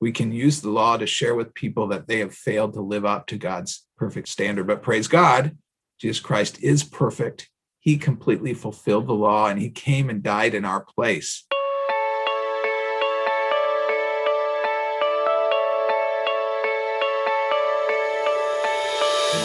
we can use the law to share with people that they have failed to live up to God's perfect standard. But praise God, Jesus Christ is perfect. He completely fulfilled the law and he came and died in our place.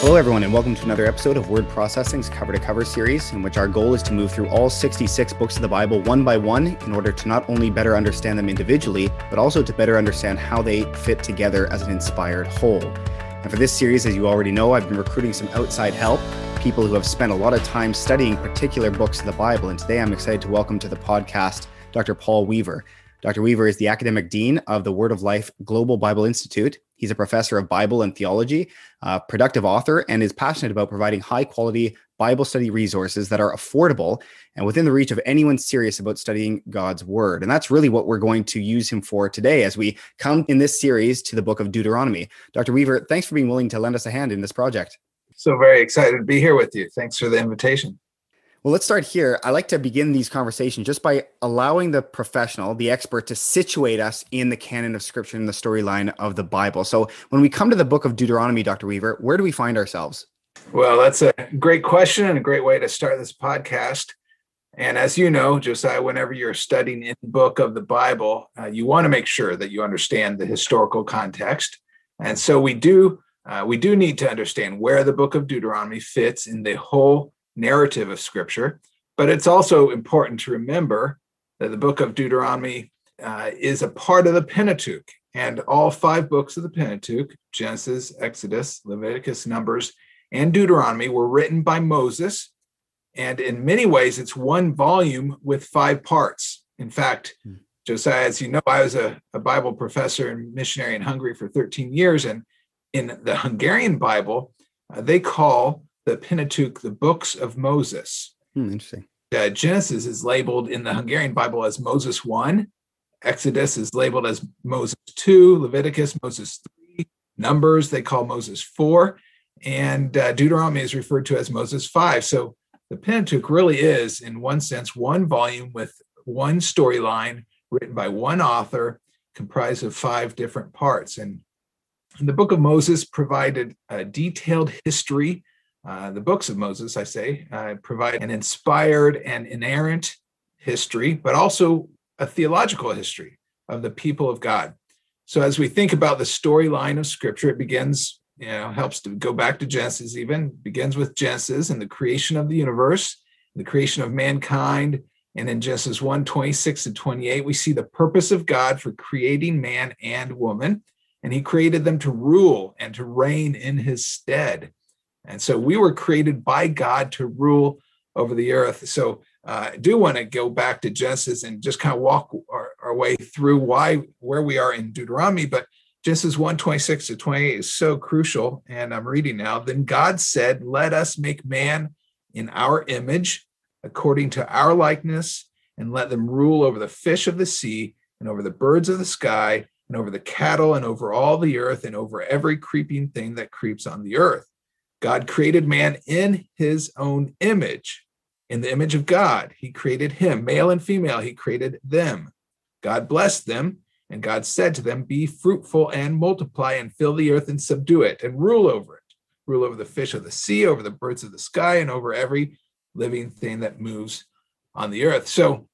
Hello, everyone, and welcome to another episode of Word Processing's Cover to Cover series, in which our goal is to move through all 66 books of the Bible one by one in order to not only better understand them individually, but also to better understand how they fit together as an inspired whole. And for this series, as you already know, I've been recruiting some outside help, people who have spent a lot of time studying particular books of the Bible. And today I'm excited to welcome to the podcast Dr. Paul Weaver. Dr. Weaver is the academic dean of the Word of Life Global Bible Institute. He's a professor of Bible and theology, a productive author, and is passionate about providing high quality Bible study resources that are affordable and within the reach of anyone serious about studying God's Word. And that's really what we're going to use him for today as we come in this series to the book of Deuteronomy. Dr. Weaver, thanks for being willing to lend us a hand in this project. So very excited to be here with you. Thanks for the invitation. Well, let's start here. I like to begin these conversations just by allowing the professional, the expert, to situate us in the canon of scripture and the storyline of the Bible. So, when we come to the book of Deuteronomy, Dr. Weaver, where do we find ourselves? Well, that's a great question and a great way to start this podcast. And as you know, Josiah, whenever you're studying in the book of the Bible, uh, you want to make sure that you understand the historical context. And so we do uh, we do need to understand where the book of Deuteronomy fits in the whole narrative of Scripture. But it's also important to remember that the book of Deuteronomy uh, is a part of the Pentateuch, and all five books of the Pentateuch Genesis, Exodus, Leviticus, Numbers, and Deuteronomy were written by Moses. And in many ways, it's one volume with five parts. In fact, hmm. Josiah, as you know, I was a, a Bible professor and missionary in Hungary for 13 years. And in the Hungarian Bible, uh, they call the Pentateuch, the books of Moses. Hmm, interesting. Uh, Genesis is labeled in the Hungarian Bible as Moses 1. Exodus is labeled as Moses 2. Leviticus, Moses 3. Numbers, they call Moses 4. And uh, Deuteronomy is referred to as Moses 5. So the Pentateuch really is, in one sense, one volume with one storyline written by one author, comprised of five different parts. And the book of Moses provided a detailed history uh, the books of Moses, I say, uh, provide an inspired and inerrant history, but also a theological history of the people of God. So as we think about the storyline of Scripture, it begins, you know, helps to go back to Genesis. Even begins with Genesis and the creation of the universe, the creation of mankind. And in Genesis 1 26 and 28, we see the purpose of God for creating man and woman. And he created them to rule and to reign in his stead. And so we were created by God to rule over the earth. So uh, I do want to go back to Genesis and just kind of walk our, our, way through why where we are in Deuteronomy. But Genesis 1 26 to 28 is so crucial. And I'm reading now. Then God said, Let us make man in our image, according to our likeness, and let them rule over the fish of the sea, and over the birds of the sky, and over the cattle, and over all the earth, and over every creeping thing that creeps on the earth. God created man in his own image. In the image of God, he created him, male and female, he created them. God blessed them, and God said to them, Be fruitful and multiply and fill the earth and subdue it and rule over it. Rule over the fish of the sea, over the birds of the sky, and over every living thing that moves on the earth. So,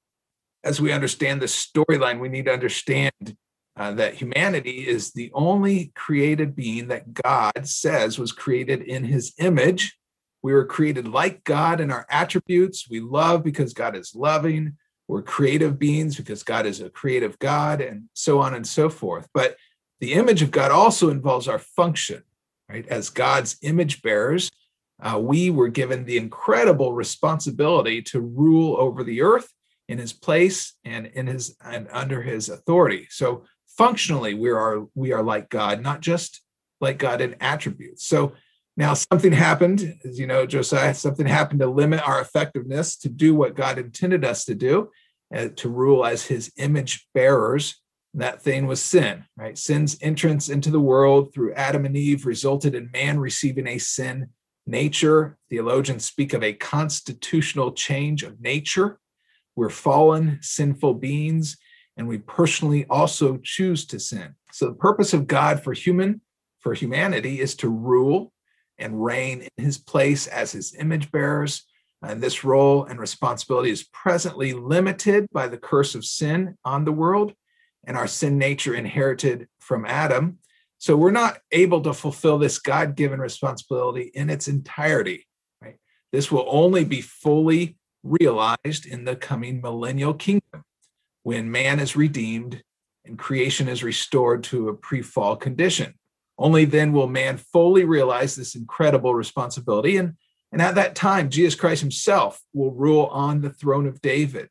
as we understand the storyline, we need to understand uh, that humanity is the only created being that God says was created in his image. We were created like God in our attributes. We love because God is loving. We're creative beings because God is a creative God, and so on and so forth. But the image of God also involves our function, right? As God's image bearers, uh, we were given the incredible responsibility to rule over the earth in his place and in his and under his authority. So functionally we are we are like god not just like god in attributes. So now something happened as you know josiah something happened to limit our effectiveness to do what god intended us to do uh, to rule as his image bearers. That thing was sin right? Sin's entrance into the world through adam and eve resulted in man receiving a sin nature. Theologians speak of a constitutional change of nature. We're fallen sinful beings and we personally also choose to sin. So the purpose of God for human for humanity is to rule and reign in his place as his image bearers. And this role and responsibility is presently limited by the curse of sin on the world and our sin nature inherited from Adam. So we're not able to fulfill this God given responsibility in its entirety. Right? This will only be fully realized in the coming millennial kingdom when man is redeemed and creation is restored to a pre fall condition. Only then will man fully realize this incredible responsibility. And, and at that time, Jesus Christ himself will rule on the throne of David.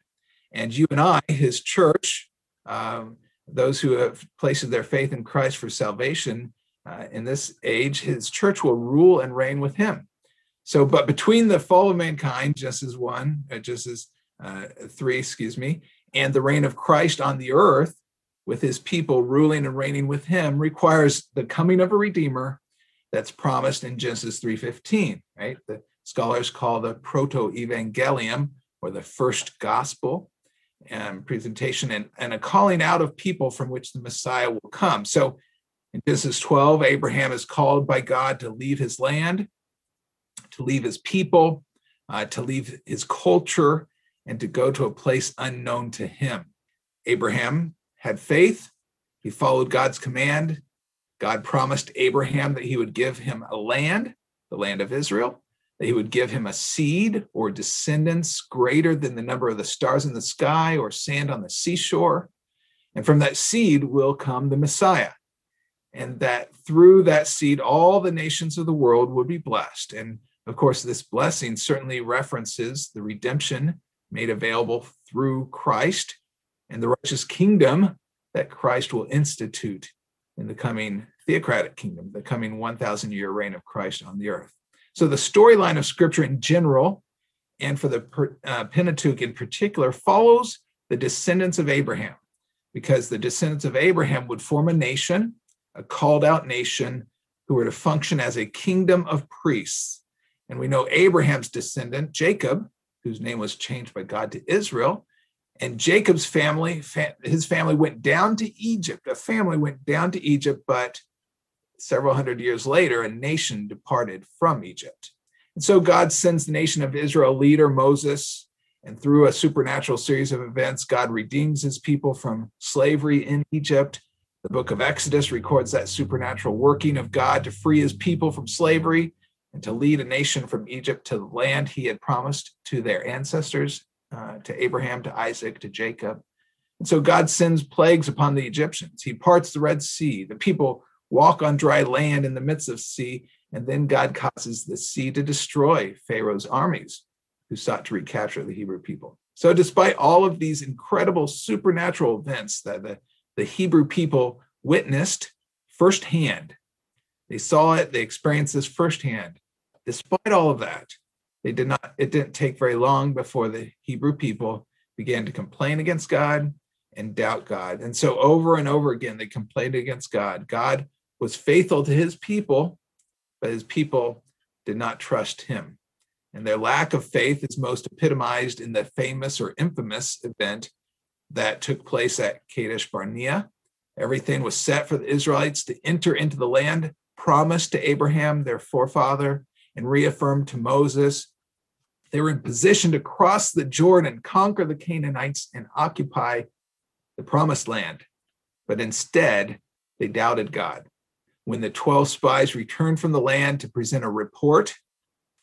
And you and I, his church, um, those who have placed their faith in Christ for salvation uh, in this age, his church will rule and reign with him. So, but between the fall of mankind, Genesis 1, uh, Genesis uh, 3, excuse me, and the reign of Christ on the earth with his people ruling and reigning with him requires the coming of a redeemer that's promised in Genesis 3:15, right? The scholars call the proto-evangelium or the first gospel and presentation and, and a calling out of people from which the Messiah will come. So in Genesis 12, Abraham is called by God to leave his land, to leave his people, uh, to leave his culture, and to go to a place unknown to him. Abraham had faith, he followed God's command. God promised Abraham that he would give him a land, the land of Israel that he would give him a seed or descendants greater than the number of the stars in the sky or sand on the seashore. And from that seed will come the Messiah. And that through that seed, all the nations of the world would be blessed. And of course, this blessing certainly references the redemption made available through Christ and the righteous kingdom that Christ will institute in the coming theocratic kingdom, the coming 1,000 year reign of Christ on the earth. So the storyline of scripture in general, and for the uh, Pentateuch in particular, follows the descendants of Abraham, because the descendants of Abraham would form a nation, a called out nation, who were to function as a kingdom of priests. And we know Abraham's descendant, Jacob, whose name was changed by God to Israel, and Jacob's family, his family went down to Egypt. A family went down to Egypt, but several hundred years later, a nation departed from Egypt. And so God sends the nation of Israel leader Moses, and through a supernatural series of events, God redeems his people from slavery in Egypt. The book of Exodus records that supernatural working of God to free his people from slavery and to lead a nation from Egypt to the land he had promised to their ancestors, uh, to Abraham, to Isaac, to Jacob. And so God sends plagues upon the Egyptians. He parts the Red Sea. The people walk on dry land in the midst of sea. And then God causes the sea to destroy Pharaoh's armies who sought to recapture the Hebrew people. So, despite all of these incredible supernatural events that the, the Hebrew people witnessed firsthand, they saw it, they experienced this firsthand. Despite all of that, they did not, it didn't take very long before the Hebrew people began to complain against God and doubt God. And so over and over again, they complained against God. God was faithful to his people, but his people did not trust him. And their lack of faith is most epitomized in the famous or infamous event that took place at Kadesh Barnea. Everything was set for the Israelites to enter into the land promised to Abraham, their forefather, and reaffirmed to Moses. They were in position to cross the Jordan, conquer the Canaanites, and occupy the promised land. But instead, they doubted God. When the 12 spies returned from the land to present a report,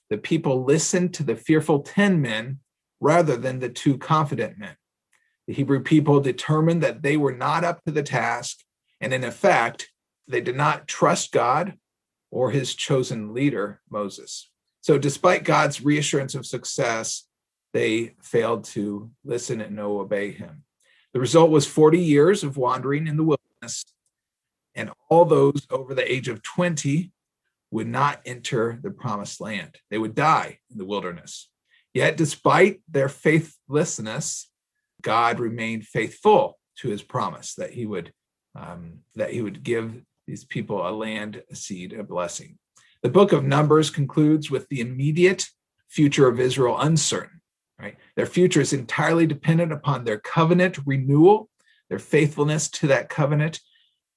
the people listened to the fearful 10 men rather than the two confident men. The Hebrew people determined that they were not up to the task, and in effect, they did not trust God or his chosen leader, Moses. So, despite God's reassurance of success, they failed to listen and obey him. The result was 40 years of wandering in the wilderness and all those over the age of 20 would not enter the promised land. They would die in the wilderness. Yet, despite their faithlessness, God remained faithful to his promise that he would um, that he would give these people a land, a seed, a blessing. The book of Numbers concludes with the immediate future of Israel uncertain. Right, their future is entirely dependent upon their covenant renewal, their faithfulness to that covenant,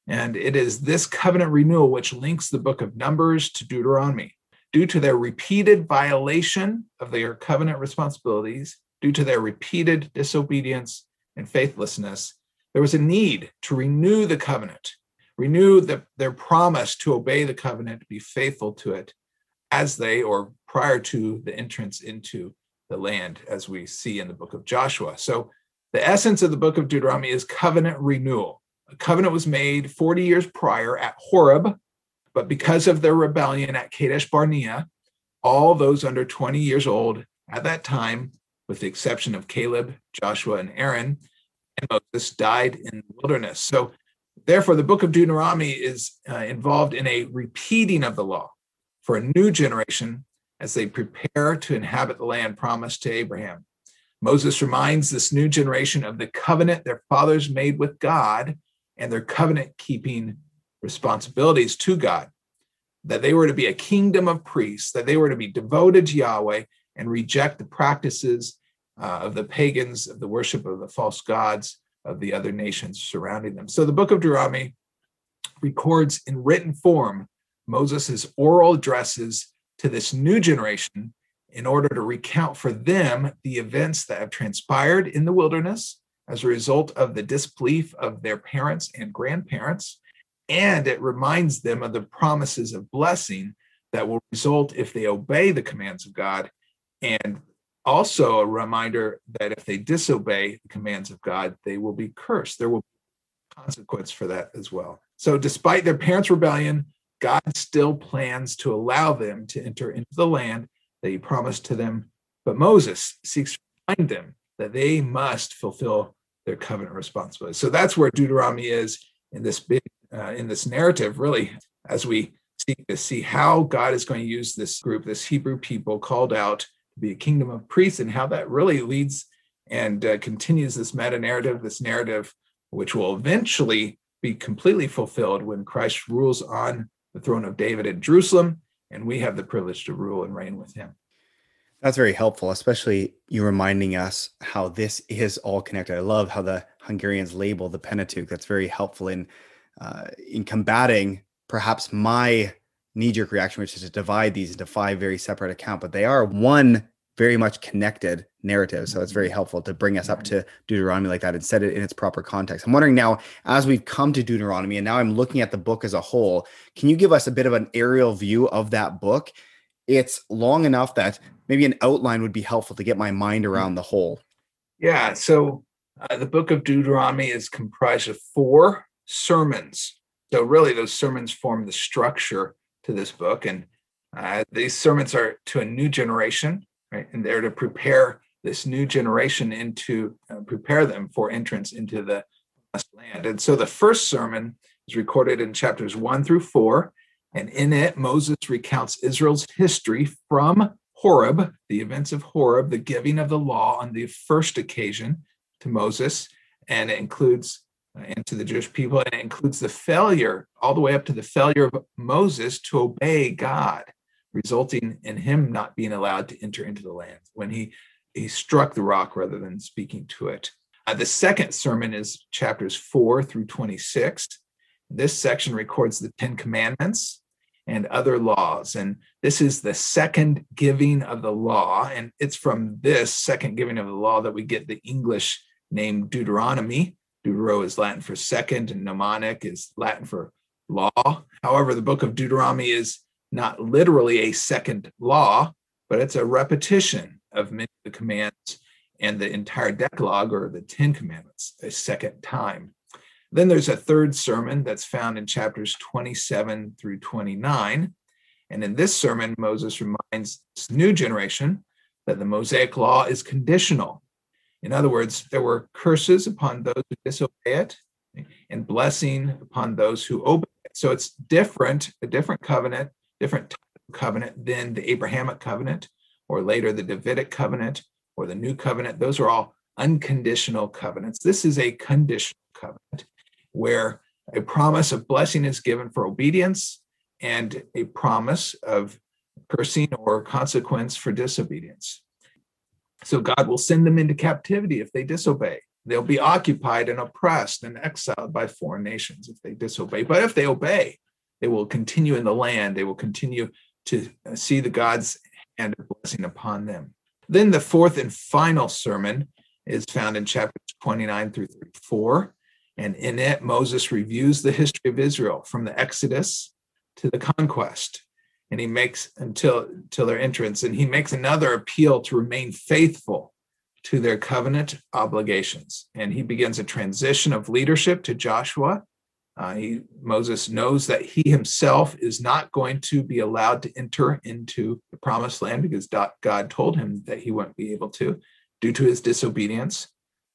And it is this covenant renewal which links the book of Numbers to Deuteronomy. Due to their repeated violation of their covenant responsibilities, due to their repeated disobedience and faithlessness, there was a need to renew the covenant, renew the, their promise to obey the covenant, to be faithful to it as they or prior to the entrance into the land, as we see in the book of Joshua. So, the essence of the book of Deuteronomy is covenant renewal. A covenant was made 40 years prior at Horeb, but because of their rebellion at Kadesh Barnea, all those under 20 years old at that time, with the exception of Caleb, Joshua, and Aaron, and Moses, died in the wilderness. So, therefore, the book of Deuteronomy is uh, involved in a repeating of the law for a new generation as they prepare to inhabit the land promised to Abraham. Moses reminds this new generation of the covenant their fathers made with God and their covenant keeping responsibilities to God, that they were to be a kingdom of priests, that they were to be devoted to Yahweh and reject the practices uh, of the pagans, of the worship of the false gods of the other nations surrounding them. So the book of Deuteronomy records in written form Moses' oral addresses to this new generation in order to recount for them the events that have transpired in the wilderness as a result of the disbelief of their parents and grandparents. And it reminds them of the promises of blessing that will result if they obey the commands of God. And also a reminder that if they disobey the commands of God, they will be cursed. There will be consequence for that as well. So, despite their parents' rebellion, God still plans to allow them to enter into the land that he promised to them. But Moses seeks to remind them that they must fulfill their covenant responsibilities. So that's where Deuteronomy is in this big uh, in this narrative, really, as we seek to see how God is going to use this group, this Hebrew people called out be a kingdom of priests, and how that really leads and uh, continues this meta narrative, this narrative which will eventually be completely fulfilled when Christ rules on the throne of David in Jerusalem, and we have the privilege to rule and reign with him. That's very helpful, especially you reminding us how this is all connected. I love how the Hungarians label the Pentateuch. That's very helpful in uh, in combating perhaps my knee-jerk reaction, which is to divide these into five very separate accounts, but they are one very much connected narrative. So it's very mm-hmm. helpful to bring us up to Deuteronomy like that and set it in its proper context. I'm wondering now, as we've come to Deuteronomy and now I'm looking at the book as a whole, can you give us a bit of an aerial view of that book? It's long enough that maybe an outline would be helpful to get my mind mm-hmm. around the whole. Yeah. So uh, the book of Deuteronomy is comprised of four sermons. So really, those sermons form the structure to this book. And uh, these sermons are to a new generation right? And they're to prepare this new generation into uh, prepare them for entrance into the land. And so the first sermon is recorded in chapters one through four, and in it Moses recounts Israel's history from Horeb, the events of Horeb, the giving of the law on the first occasion to Moses, and it includes and to the Jewish people, and it includes the failure all the way up to the failure of Moses to obey God resulting in him not being allowed to enter into the land when he he struck the rock rather than speaking to it. Uh, the second sermon is chapters 4 through 26. This section records the 10 commandments and other laws. And this is the second giving of the law. And it's from this second giving of the law that we get the English name Deuteronomy. Deutero is Latin for second, and mnemonic is Latin for law. However, the book of Deuteronomy is not literally a second law, but it's a repetition of many of the commands and the entire Decalogue or the Ten Commandments a second time. Then there's a third sermon that's found in chapters 27 through 29. And in this sermon, Moses reminds this new generation that the Mosaic law is conditional. In other words, there were curses upon those who disobey it and blessing upon those who obey it. So it's different, a different covenant different covenant than the Abrahamic covenant or later the Davidic covenant or the new covenant. Those are all unconditional covenants. This is a conditional covenant where a promise of blessing is given for obedience and a promise of cursing or consequence for disobedience. So God will send them into captivity if they disobey. they'll be occupied and oppressed and exiled by foreign nations if they disobey. But if they obey, they will continue in the land. They will continue to see the God's hand of blessing upon them. Then the fourth and final sermon is found in chapters 29 through 34. And in it, Moses reviews the history of Israel from the Exodus to the conquest. And he makes until, until their entrance, and he makes another appeal to remain faithful to their covenant obligations. And he begins a transition of leadership to Joshua. Uh, he, Moses knows that he himself is not going to be allowed to enter into the promised land because God told him that he wouldn't be able to due to his disobedience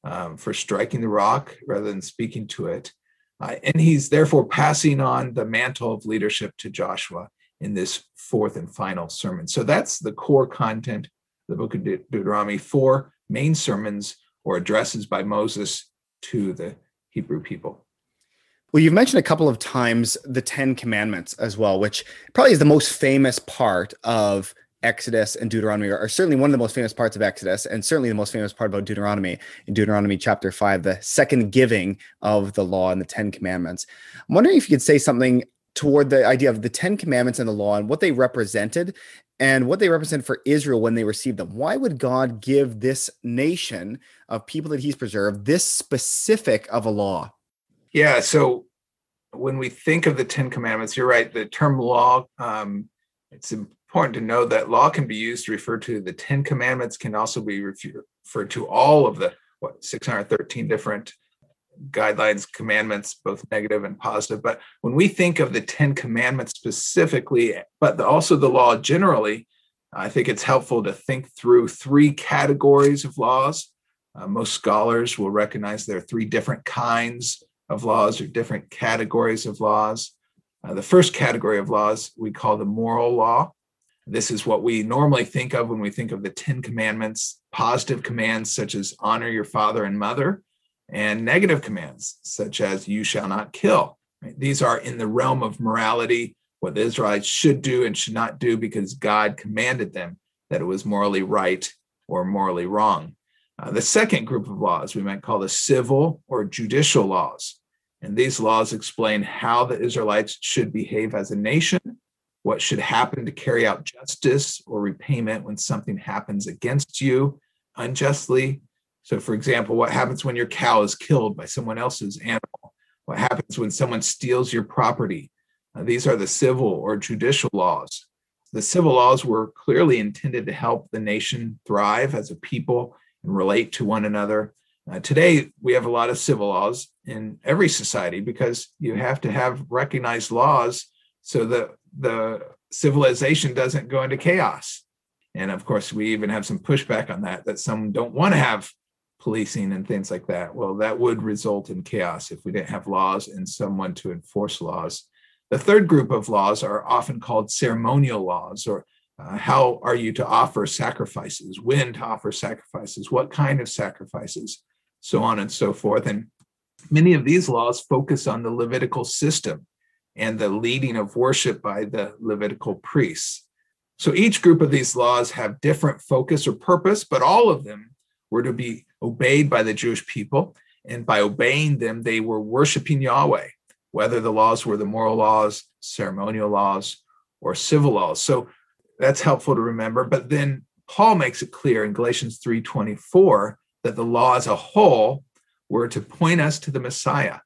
um, for striking the rock rather than speaking to it. Uh, and he's therefore passing on the mantle of leadership to Joshua in this fourth and final sermon. So that's the core content of the book of De- Deuteronomy four main sermons or addresses by Moses to the Hebrew people. Well, you've mentioned a couple of times the Ten Commandments as well, which probably is the most famous part of Exodus and Deuteronomy are, certainly one of the most famous parts of Exodus, and certainly the most famous part about Deuteronomy in Deuteronomy chapter five, the second giving of the law and the Ten Commandments. I'm wondering if you could say something toward the idea of the Ten Commandments and the law and what they represented and what they represent for Israel when they received them. Why would God give this nation of people that He's preserved this specific of a law? Yeah, so when we think of the Ten Commandments, you're right. The term law, um, it's important to know that law can be used to refer to the Ten Commandments, can also be referred to all of the what 613 different guidelines, commandments, both negative and positive. But when we think of the Ten Commandments specifically, but also the law generally, I think it's helpful to think through three categories of laws. Uh, most scholars will recognize there are three different kinds of laws or different categories of laws. Uh, the first category of laws we call the moral law. This is what we normally think of when we think of the 10 commandments, positive commands such as honor your father and mother, and negative commands such as you shall not kill. Right? These are in the realm of morality, what the Israelites should do and should not do because God commanded them that it was morally right or morally wrong. Uh, the second group of laws we might call the civil or judicial laws. And these laws explain how the Israelites should behave as a nation what should happen to carry out justice or repayment when something happens against you unjustly. So, for example, what happens when your cow is killed by someone else's animal? What happens when someone steals your property? Uh, these are the civil or judicial laws. The civil laws were clearly intended to help the nation thrive as a people and relate to one another. Uh, today, we have a lot of civil laws in every society because you have to have recognized laws so that the civilization doesn't go into chaos. And of course, we even have some pushback on that, that some don't want to have policing and things like that. Well, that would result in chaos if we didn't have laws and someone to enforce laws. The third group of laws are often called ceremonial laws, or uh, how are you to offer sacrifices, when to offer sacrifices, what kind of sacrifices, so on and so forth. And many of these laws focus on the Levitical system and the leading of worship by the Levitical priests. So each group of these laws have different focus or purpose, but all of them were to be obeyed by the Jewish people. And by obeying them, they were worshiping Yahweh, whether the laws were the moral laws, ceremonial laws, or civil laws. So that's helpful to remember. But then Paul makes it clear in Galatians 3:24 that the law as a whole were to point us to the Messiah.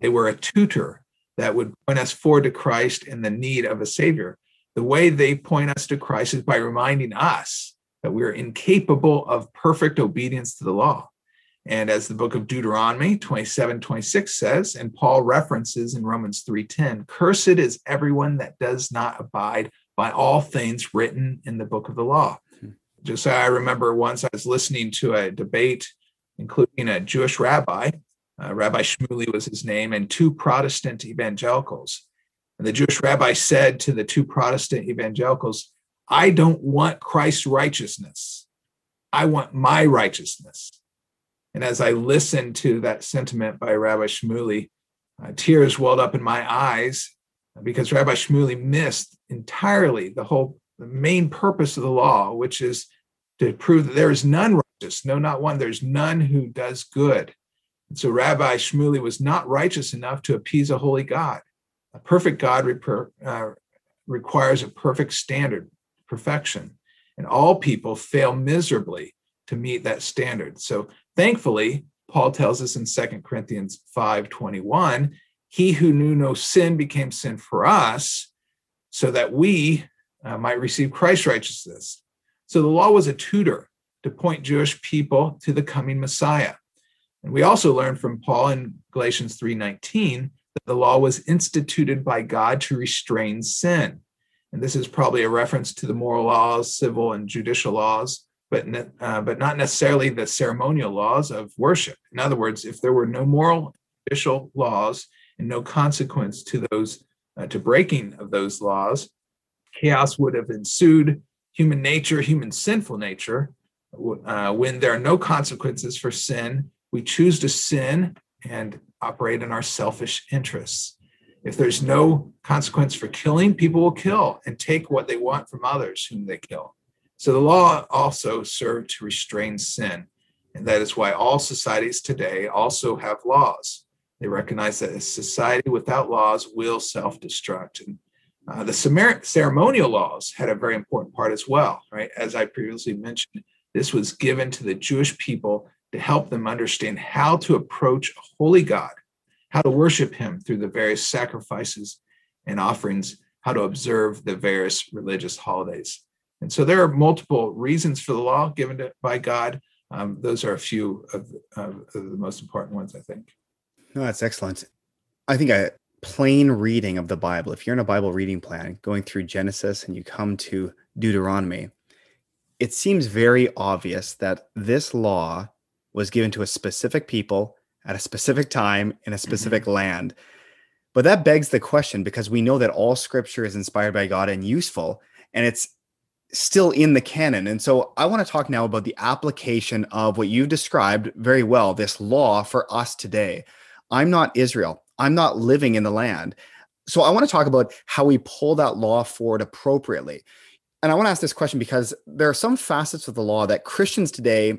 They were a tutor that would point us forward to Christ and the need of a Savior. The way they point us to Christ is by reminding us that we're incapable of perfect obedience to the law. And as the book of Deuteronomy 27 26 says, and Paul references in Romans 3:10, cursed is everyone that does not abide by all things written in the book of the law. Hmm. Just so I remember once I was listening to a debate, including a Jewish rabbi uh, Rabbi Shmuley was his name, and two Protestant evangelicals. And the Jewish rabbi said to the two Protestant evangelicals, I don't want Christ's righteousness. I want my righteousness. And as I listened to that sentiment by Rabbi Shmuley, uh, tears welled up in my eyes because Rabbi Shmuley missed entirely the whole the main purpose of the law, which is to prove that there is none righteous, no, not one. There's none who does good. And so Rabbi Shmuley was not righteous enough to appease a holy God. A perfect God uh, requires a perfect standard, perfection, and all people fail miserably to meet that standard. So thankfully, Paul tells us in 2 Corinthians 5:21, he who knew no sin became sin for us so that we uh, might receive Christ's righteousness. So the law was a tutor to point Jewish people to the coming Messiah. And we also learn from Paul in Galatians 3:19 that the law was instituted by God to restrain sin. And this is probably a reference to the moral laws, civil and judicial laws, but, uh, but not necessarily the ceremonial laws of worship. In other words, if there were no moral judicial laws and no consequence to those uh, to breaking of those laws, chaos would have ensued. Human nature, human sinful nature, uh, when there are no consequences for sin, we choose to sin and operate in our selfish interests. If there's no consequence for killing, people will kill and take what they want from others whom they kill. So the law also served to restrain sin. And that is why all societies today also have laws. They recognize that a society without laws will self destruct. And uh, the ceremonial laws had a very important part as well, right? As I previously mentioned, this was given to the Jewish people to help them understand how to approach a holy God, how to worship him through the various sacrifices and offerings, how to observe the various religious holidays. And so there are multiple reasons for the law given to, by God. Um, those are a few of, of, the most important ones, I think. No, that's excellent. I think a plain reading of the Bible, if you're in a Bible reading plan, going through Genesis and you come to Deuteronomy, it seems very obvious that this law was given to a specific people at a specific time in a specific mm-hmm. land. But that begs the question because we know that all scripture is inspired by God and useful, and it's still in the canon. And so I want to talk now about the application of what you've described very well this law for us today. I'm not Israel, I'm not living in the land. So I want to talk about how we pull that law forward appropriately and I want to ask this question because there are some facets of the law that Christians today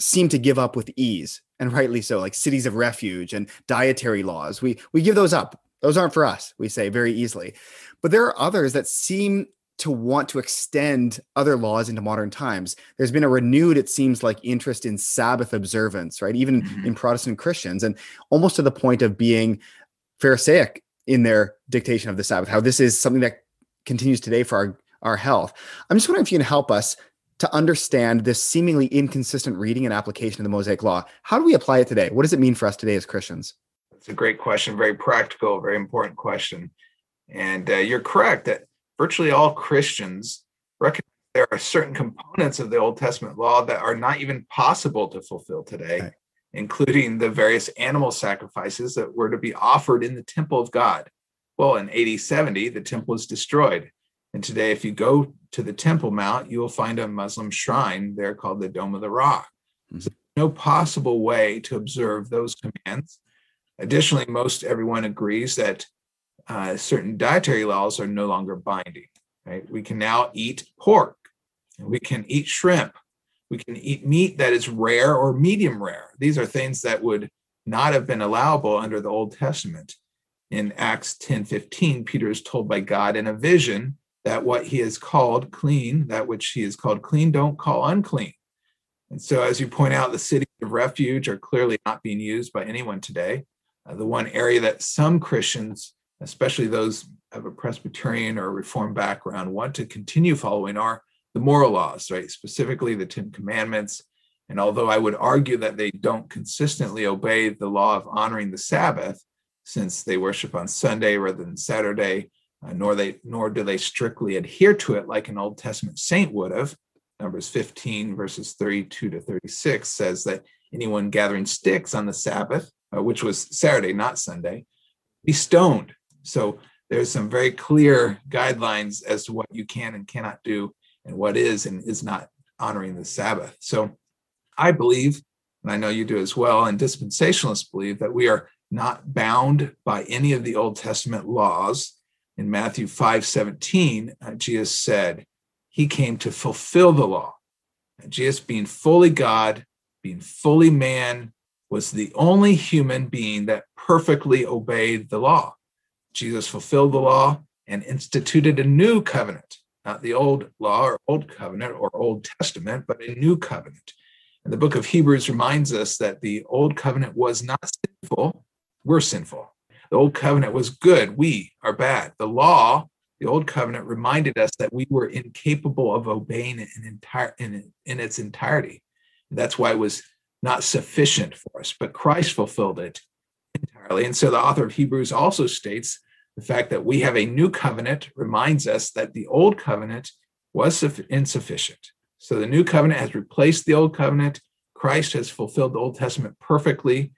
seem to give up with ease, and rightly so, like cities of refuge and dietary laws. We we give those up. Those aren't for us, we say very easily. But there are others that seem to want to extend other laws into modern times. There's been a renewed, it seems like, interest in Sabbath observance, right? Even mm-hmm. in Protestant Christians, and almost to the point of being Pharisaic in their dictation of the Sabbath, how this is something that continues today for our our health. I'm just wondering if you can help us to understand this seemingly inconsistent reading and application of the Mosaic Law. How do we apply it today? What does it mean for us today as Christians? It's a great question, very practical, very important question. And uh, you're correct that virtually all Christians recognize there are certain components of the Old Testament law that are not even possible to fulfill today, right. including the various animal sacrifices that were to be offered in the temple of God. Well, in AD 70, the temple was destroyed. And today, if you go to the Temple Mount, you will find a Muslim shrine there called the Dome of the Rock. Mm-hmm. So no possible way to observe those commands. Additionally, most everyone agrees that uh, certain dietary laws are no longer binding. Right? We can now eat pork, we can eat shrimp, we can eat meat that is rare or medium rare. These are things that would not have been allowable under the Old Testament. In Acts 10 15, Peter is told by God in a vision that what he has called clean, that which he has called clean, don't call unclean. And so, as you point out, the cities of refuge are clearly not being used by anyone today. Uh, the one area that some Christians, especially those of a Presbyterian or Reformed background, want to continue following are the moral laws, right? Specifically, the Ten Commandments. And although I would argue that they don't consistently obey the law of honoring the Sabbath, since they worship on Sunday rather than Saturday, uh, nor they nor do they strictly adhere to it like an Old Testament saint would have. Numbers 15 verses 32 to 36 says that anyone gathering sticks on the Sabbath, uh, which was Saturday, not Sunday, be stoned. So there's some very clear guidelines as to what you can and cannot do, and what is and is not honoring the Sabbath. So I believe, and I know you do as well, and dispensationalists believe that we are not bound by any of the Old Testament laws in Matthew 5 17, uh, Jesus said, He came to fulfill the law. And Jesus, being fully God, being fully man, was the only human being that perfectly obeyed the law. Jesus fulfilled the law and instituted a new covenant, not the old law or old covenant or Old Testament, but a new covenant. And the book of Hebrews reminds us that the old covenant was not sinful, we're sinful. The old covenant was good, we are bad. The law, the old covenant reminded us that we were incapable of obeying it in, entire, in, in its entirety. That's why it was not sufficient for us, but Christ fulfilled it entirely. And so the author of Hebrews also states the fact that we have a new covenant reminds us that the old covenant was insufficient. So the new covenant has replaced the old covenant. Christ has fulfilled the Old Testament perfectly.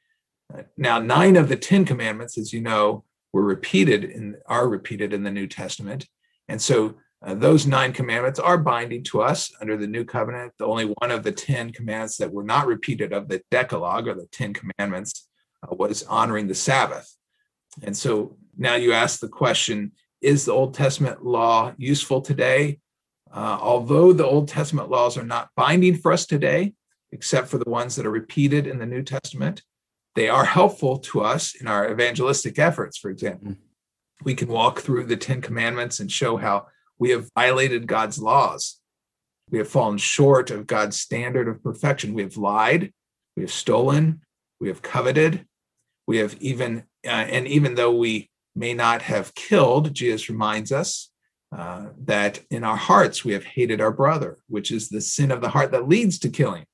Now, nine of the Ten Commandments, as you know, were repeated and are repeated in the New Testament. And so uh, those nine commandments are binding to us under the new covenant. The only one of the 10 commandments that were not repeated of the Decalogue or the 10 commandments uh, was honoring the Sabbath. And so now you ask the question is the Old Testament law useful today? Uh, although the Old Testament laws are not binding for us today, except for the ones that are repeated in the New Testament, they are helpful to us in our evangelistic efforts, for example. Mm. We can walk through the Ten Commandments and show how we have violated God's laws. We have fallen short of God's standard of perfection. We have lied, we have stolen, we have coveted, we have even, uh, and even though we may not have killed, Jesus reminds us uh, that in our hearts we have hated our brother, which is the sin of the heart that leads to killing.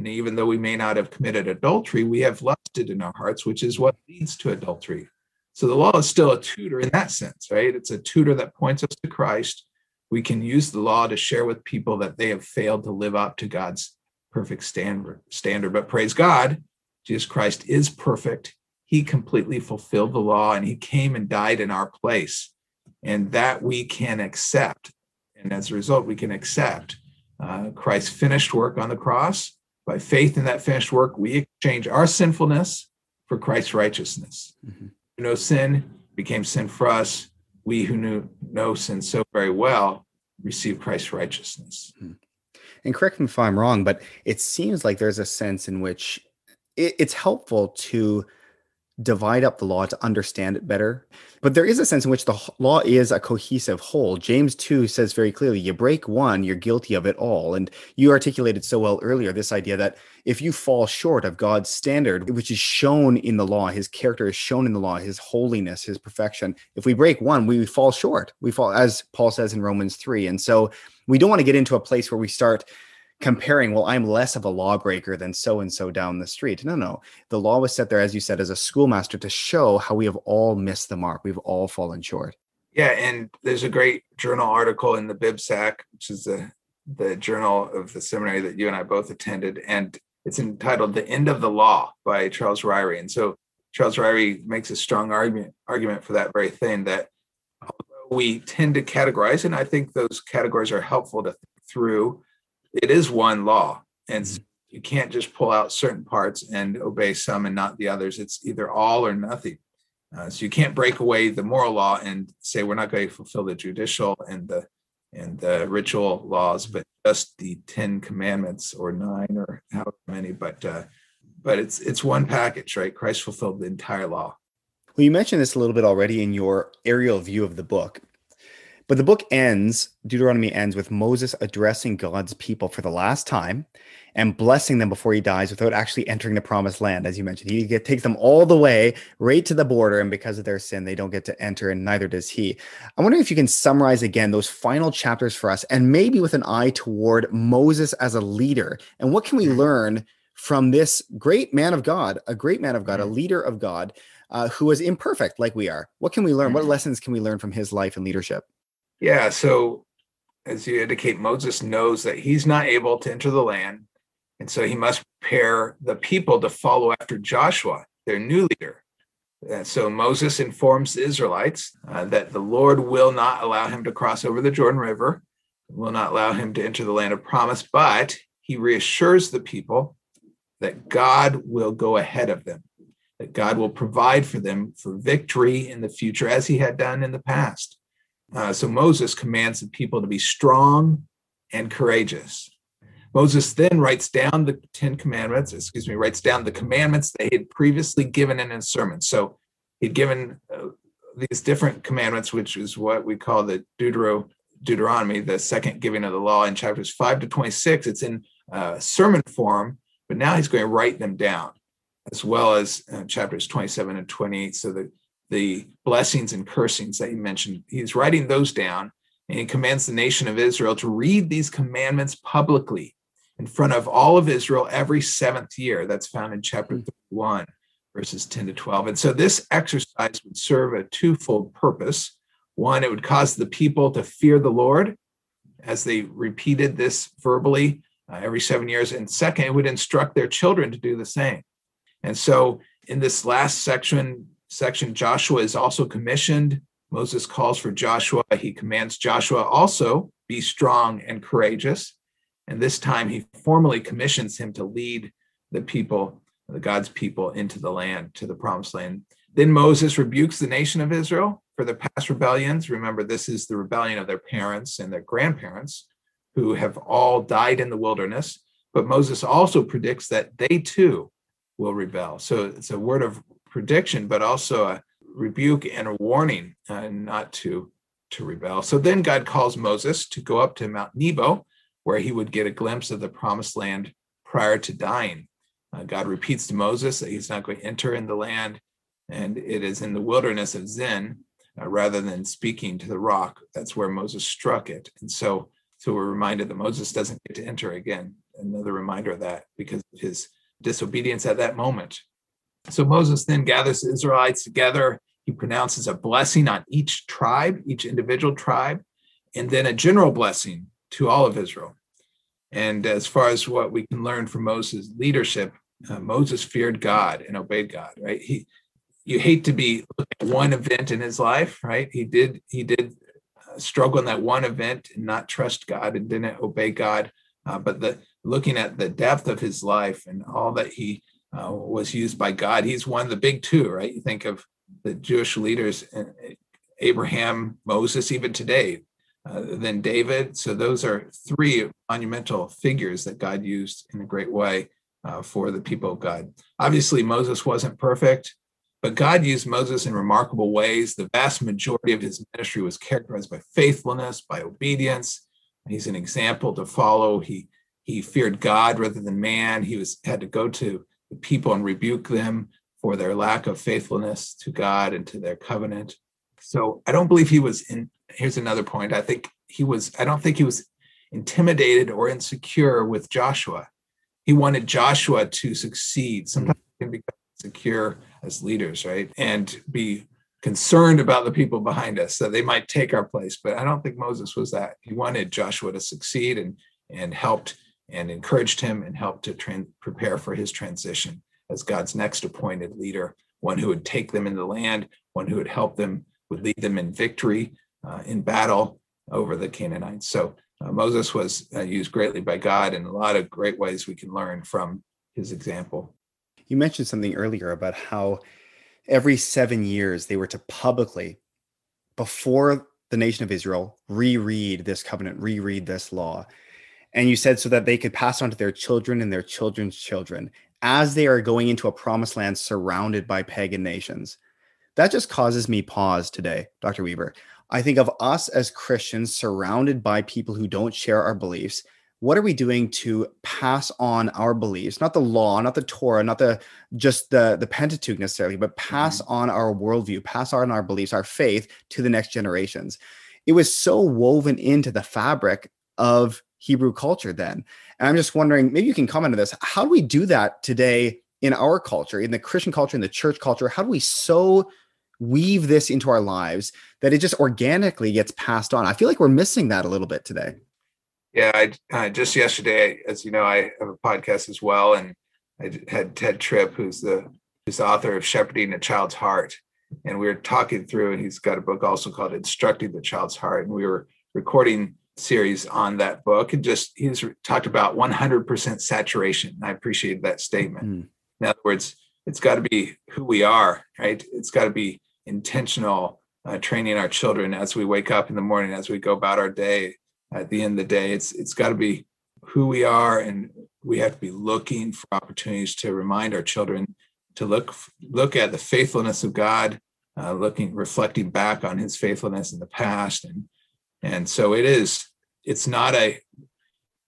And even though we may not have committed adultery, we have lusted in our hearts, which is what leads to adultery. So the law is still a tutor in that sense, right? It's a tutor that points us to Christ. We can use the law to share with people that they have failed to live up to God's perfect standard. Standard, but praise God, Jesus Christ is perfect he completely fulfilled the law and he came and died in our place. And that we can accept. And as a result, we can accept uh, Christ's finished work on the cross. By faith in that finished work, we exchange our sinfulness for Christ's righteousness. Mm-hmm. No sin became sin for us. We who knew no sin so very well receive Christ's righteousness. Mm-hmm. And correct me if I'm wrong, but it seems like there's a sense in which it, it's helpful to divide up the law to understand it better. But there is a sense in which the law is a cohesive whole. James 2 says very clearly, you break one, you're guilty of it all. And you articulated so well earlier this idea that if you fall short of God's standard, which is shown in the law, his character is shown in the law, his holiness, his perfection, if we break one, we fall short. We fall, as Paul says in Romans 3. And so we don't want to get into a place where we start comparing, well, I'm less of a lawbreaker than so and so down the street. No, no. The law was set there, as you said, as a schoolmaster to show how we have all missed the mark. We've all fallen short. Yeah, and there's a great journal article in the BibSac, which is the the journal of the seminary that you and I both attended, and it's entitled "The End of the Law" by Charles Ryrie. And so Charles Ryrie makes a strong argument argument for that very thing that we tend to categorize, and I think those categories are helpful to think through it is one law and mm-hmm. you can't just pull out certain parts and obey some and not the others. It's either all or nothing. Uh, so you can't break away the moral law and say we're not going to fulfill the judicial and the and the ritual laws but just the 10 commandments or nine or however many but uh, but it's it's one package right? Christ fulfilled the entire law. Well you mentioned this a little bit already in your aerial view of the book but the book ends, Deuteronomy ends with Moses addressing God's people for the last time and blessing them before he dies without actually entering the promised land. As you mentioned, he get, takes them all the way right to the border, and because of their sin, they don't get to enter, and neither does he. I'm wondering if you can summarize again those final chapters for us, and maybe with an eye toward Moses as a leader. And what can we mm-hmm. learn from this great man of God, a great man of God, a mm-hmm. leader of God, uh, who was imperfect like we are? What can we learn? What mm-hmm. lessons can we learn from his life and leadership? Yeah. So, as you indicate, Moses knows that he's not able to enter the land. And so he must prepare the people to follow after Joshua, their new leader. And so Moses informs the Israelites uh, that the Lord will not allow him to cross over the Jordan River, will not allow him to enter the land of promise, but he reassures the people that God will go ahead of them, that God will provide for them for victory in the future as he had done in the past. Uh, so Moses commands the people to be strong and courageous. Moses then writes down the Ten Commandments, excuse me, writes down the commandments they had previously given in his sermon. So he'd given uh, these different commandments, which is what we call the Deutero, Deuteronomy, the second giving of the law in chapters 5 to 26. It's in uh, sermon form, but now he's going to write them down, as well as uh, chapters 27 and 28. So the, the blessings and cursings that he mentioned, he's writing those down, and he commands the nation of Israel to read these commandments publicly in front of all of Israel every seventh year. That's found in chapter 31, verses 10 to 12. And so this exercise would serve a twofold purpose. One, it would cause the people to fear the Lord as they repeated this verbally uh, every seven years. And second, it would instruct their children to do the same. And so in this last section, section, Joshua is also commissioned. Moses calls for Joshua. He commands Joshua also be strong and courageous. And this time he formally commissions him to lead the people, the God's people, into the land, to the promised land. Then Moses rebukes the nation of Israel for their past rebellions. Remember, this is the rebellion of their parents and their grandparents who have all died in the wilderness. But Moses also predicts that they too will rebel. So it's a word of prediction, but also a rebuke and a warning uh, not to, to rebel. So then God calls Moses to go up to Mount Nebo where he would get a glimpse of the promised land prior to dying. Uh, God repeats to Moses that he's not going to enter in the land, and it is in the wilderness of Zin, uh, rather than speaking to the rock. That's where Moses struck it. And so, so we're reminded that Moses doesn't get to enter again. Another reminder of that because of his disobedience at that moment. So Moses then gathers the Israelites together. He pronounces a blessing on each tribe, each individual tribe, and then a general blessing to all of Israel. And as far as what we can learn from Moses' leadership, uh, Moses feared God and obeyed God. Right? He, you hate to be one event in his life, right? He did. He did uh, struggle in that one event and not trust God and didn't obey God. Uh, but the looking at the depth of his life and all that he uh, was used by God, he's one of the big two, right? You think of the Jewish leaders, uh, Abraham, Moses, even today, uh, than David. So those are three monumental figures that God used in a great way uh, for the people of God. Obviously, Moses wasn't perfect, but God used Moses in remarkable ways. The vast majority of his ministry was characterized by faithfulness, by obedience. He's an example to follow. He he feared God rather than man. He was had to go to people and rebuke them for their lack of faithfulness to God and to their covenant. So I don't believe he was in here's another point. I think he was, I don't think he was intimidated or insecure with Joshua. He wanted Joshua to succeed. Sometimes mm-hmm. we can become secure as leaders, right? And be concerned about the people behind us that they might take our place. But I don't think Moses was that. He wanted Joshua to succeed and and helped and encouraged him and helped to tra- prepare for his transition as God's next appointed leader, one who would take them in the land, one who would help them, would lead them in victory, uh, in battle over the Canaanites. So uh, Moses was uh, used greatly by God in a lot of great ways we can learn from his example. You mentioned something earlier about how every seven years they were to publicly, before the nation of Israel, reread this covenant, reread this law. And you said so that they could pass on to their children and their children's children as they are going into a promised land surrounded by pagan nations. That just causes me pause today, Dr. Weaver. I think of us as Christians surrounded by people who don't share our beliefs. What are we doing to pass on our beliefs, not the law, not the Torah, not the just the the Pentateuch necessarily, but pass mm-hmm. on our worldview, pass on our beliefs, our faith to the next generations. It was so woven into the fabric of Hebrew culture then. And I'm just wondering, maybe you can comment on this. How do we do that today in our culture, in the Christian culture, in the church culture? How do we so weave this into our lives that it just organically gets passed on. I feel like we're missing that a little bit today. Yeah, I uh, just yesterday, as you know, I have a podcast as well, and I had Tedd Tripp, who's the who's the author of Shepherding a Child's Heart, and we were talking through, and he's got a book also called Instructing the Child's Heart, and we were recording series on that book, and just he's talked about 100% saturation. I appreciated that statement. Mm. In other words, it's got to be who we are, right? It's got to be intentional uh, training our children as we wake up in the morning, as we go about our day. At the end of the day, it's it's got to be who we are, and we have to be looking for opportunities to remind our children to look look at the faithfulness of God, uh, looking reflecting back on His faithfulness in the past, and and so it is. It's not a.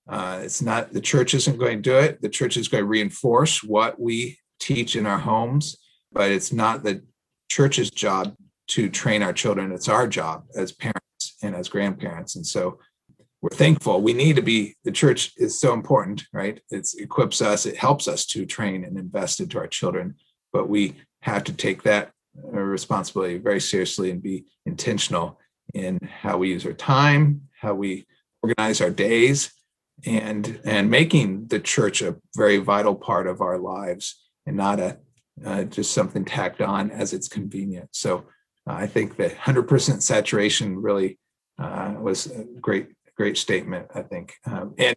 Uh, it's not the church isn't going to do it. The church is going to reinforce what we teach in our homes, but it's not the church's job to train our children. It's our job as parents and as grandparents. And so we're thankful. We need to be, the church is so important, right? It equips us, it helps us to train and invest into our children, but we have to take that uh, responsibility very seriously and be intentional in how we use our time, how we organize our days, and and making the church a very vital part of our lives and not a uh, just something tacked on as it's convenient. So uh, I think that 100% saturation really uh, was a great, great statement. I think, um, and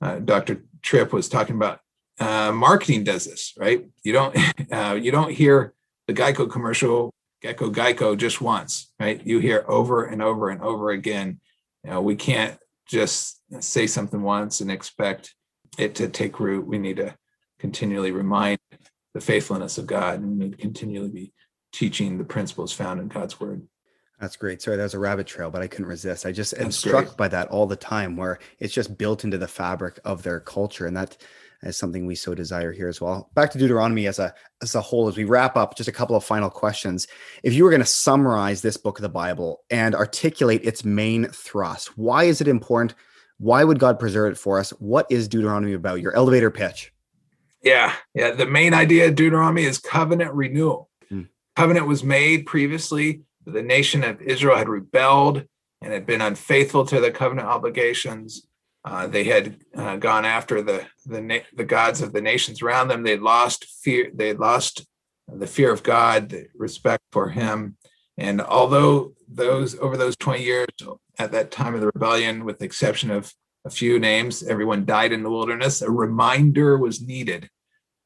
uh, Dr. Tripp was talking about uh, marketing does this, right? You don't, uh, you don't hear the Geico commercial, Gecko Geico, just once, right? You hear over and over and over again. You know, we can't just say something once and expect it to take root. We need to continually remind the faithfulness of God and we need to continually be teaching the principles found in God's word. That's great. Sorry, that was a rabbit trail, but I couldn't resist. I just am struck great. by that all the time, where it's just built into the fabric of their culture, and that is something we so desire here as well. Back to Deuteronomy as a as a whole, as we wrap up, just a couple of final questions. If you were going to summarize this book of the Bible and articulate its main thrust, why is it important? Why would God preserve it for us? What is Deuteronomy about? Your elevator pitch. Yeah, yeah. The main idea of Deuteronomy is covenant renewal hmm. covenant was made previously. The nation of Israel had rebelled and had been unfaithful to the covenant obligations. Uh, they had uh, gone after the the, the gods of the nations around them. They lost fear. They lost the fear of God, the respect for Him. And although those over those 20 years at that time of the rebellion, with the exception of a few names, everyone died in the wilderness. A reminder was needed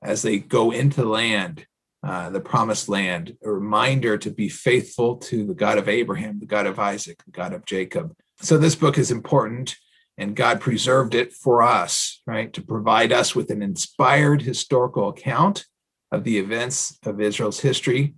as they go into the land uh, the promised land, a reminder to be faithful to the God of Abraham, the God of Isaac, the God of Jacob. So this book is important, and God preserved it for us, right, to provide us with an inspired historical account of the events of Israel's history,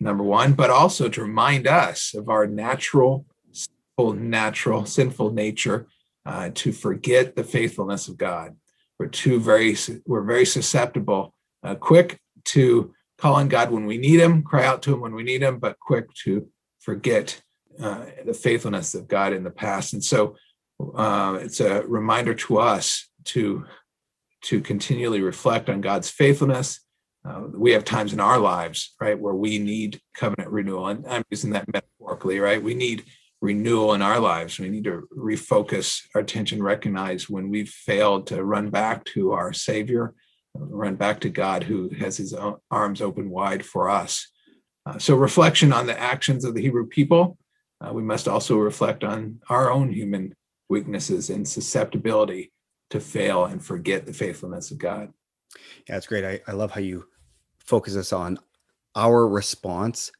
number one, but also to remind us of our natural, sinful, natural, sinful nature uh, to forget the faithfulness of God. We're too very, we're very susceptible, uh, quick to call on God when we need Him, cry out to Him when we need Him, but quick to forget uh, the faithfulness of God in the past. And so uh, it's a reminder to us to to continually reflect on God's faithfulness. Uh, we have times in our lives, right, where we need covenant renewal, and I'm using that metaphorically, right? We need renewal in our lives. We need to refocus our attention, recognize when we've failed to run back to our Savior run back to God who has his arms open wide for us. Uh, so, reflection on the actions of the Hebrew people. Uh, we must also reflect on our own human weaknesses and susceptibility to fail and forget the faithfulness of God. Yeah, it's great. I, I love how you focus us on our response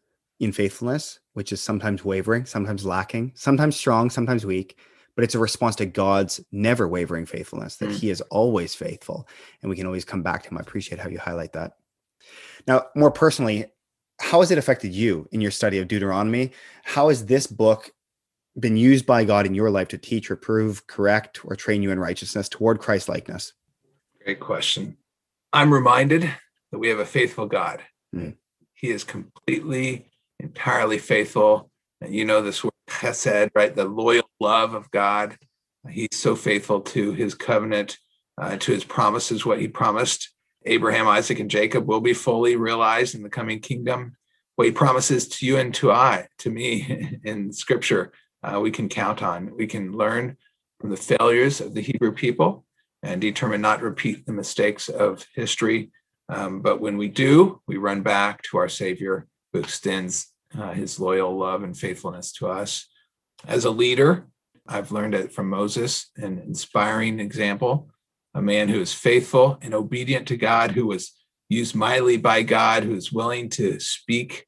in faithfulness, which is sometimes wavering, sometimes lacking, sometimes strong, sometimes weak, but it's a response to God's never wavering faithfulness, that mm. He is always faithful. And we can always come back to Him. I appreciate how you highlight that. Now, more personally, how has it affected you in your study of Deuteronomy? How has this book been used by God in your life to teach, reprove, correct, or train you in righteousness toward Christ likeness? Great question. I'm reminded that we have a faithful God. Mm. He is completely, entirely faithful. And you know this word chesed, right? The loyal love of God. He's so faithful to his covenant, uh, to his promises, what he promised. Abraham, Isaac, and Jacob will be fully realized in the coming kingdom. What he promises to you and to I, to me in scripture, uh, we can count on. We can learn from the failures of the Hebrew people and determine not to repeat the mistakes of history. Um, but when we do, we run back to our Savior who extends uh, his loyal love and faithfulness to us. As a leader, I've learned it from Moses, an inspiring example, a man who is faithful and obedient to God, who was used mightily by God, who is willing to speak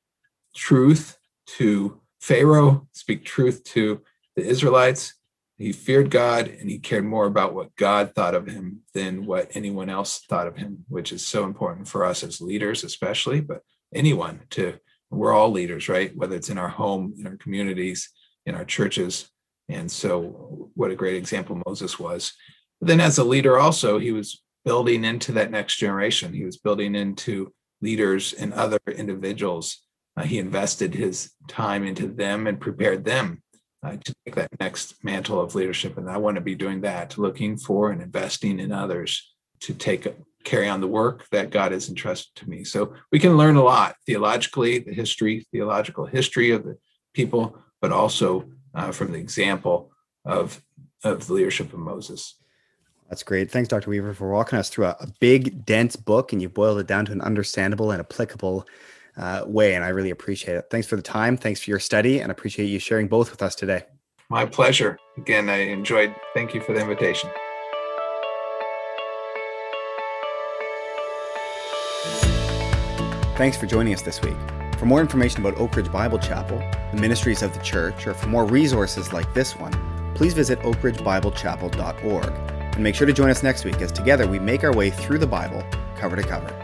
truth to Pharaoh, speak truth to the Israelites, he feared God and he cared more about what God thought of him than what anyone else thought of him, which is so important for us as leaders, especially, but anyone to, we're all leaders, right? Whether it's in our home, in our communities, in our churches. And so, what a great example Moses was. But then, as a leader, also, he was building into that next generation. He was building into leaders and other individuals. Uh, he invested his time into them and prepared them uh, to take that next mantle of leadership. And I want to be doing that, looking for and investing in others to take carry on the work that God has entrusted to me. So we can learn a lot theologically, the history, theological history of the people, but also uh, from the example of of the leadership of Moses. That's great. Thanks, Dr. Weaver, for walking us through a, a big, dense book, and you boiled it down to an understandable and applicable uh, way. And I really appreciate it. Thanks for the time. Thanks for your study, and appreciate you sharing both with us today. My pleasure. Again, I enjoyed. Thank you for the invitation. Thanks for joining us this week. For more information about Oak Ridge Bible Chapel, the ministries of the church, or for more resources like this one, please visit oakridgebiblechapel.org. And make sure to join us next week as together we make our way through the Bible cover to cover.